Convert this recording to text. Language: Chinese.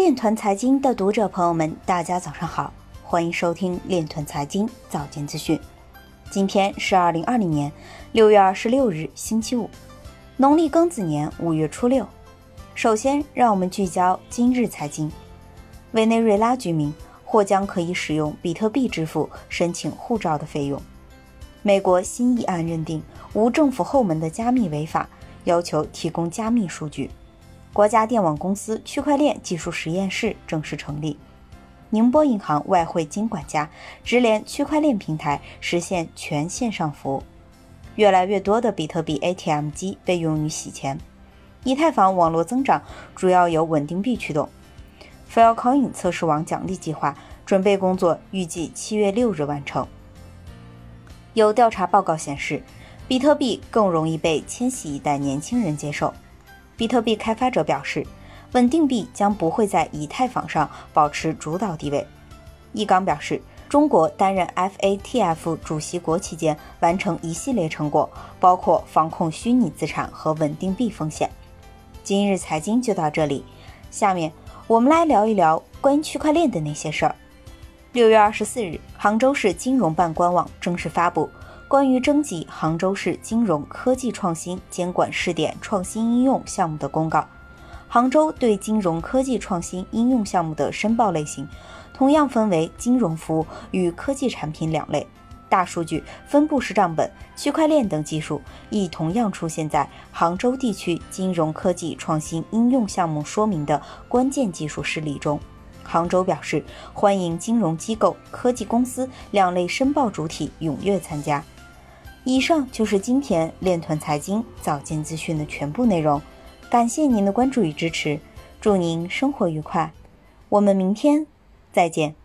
链团财经的读者朋友们，大家早上好，欢迎收听链团财经早间资讯。今天是二零二零年六月二十六日，星期五，农历庚子年五月初六。首先，让我们聚焦今日财经。委内瑞拉居民或将可以使用比特币支付申请护照的费用。美国新议案认定无政府后门的加密违法，要求提供加密数据。国家电网公司区块链技术实验室正式成立。宁波银行外汇金管家直连区块链平台实现全线上服务。越来越多的比特币 ATM 机被用于洗钱。以太坊网络增长主要由稳定币驱动。Filecoin 测试网奖励计划准备工作预计七月六日完成。有调查报告显示，比特币更容易被千禧一代年轻人接受。比特币开发者表示。稳定币将不会在以太坊上保持主导地位。易纲表示，中国担任 FATF 主席国期间完成一系列成果，包括防控虚拟资产和稳定币风险。今日财经就到这里，下面我们来聊一聊关于区块链的那些事儿。六月二十四日，杭州市金融办官网正式发布关于征集杭州市金融科技创新监管试点创新应用项目的公告。杭州对金融科技创新应用项目的申报类型，同样分为金融服务与科技产品两类。大数据、分布式账本、区块链等技术亦同样出现在杭州地区金融科技创新应用项目说明的关键技术事例中。杭州表示，欢迎金融机构、科技公司两类申报主体踊跃参加。以上就是今天链团财经早间资讯的全部内容。感谢您的关注与支持，祝您生活愉快，我们明天再见。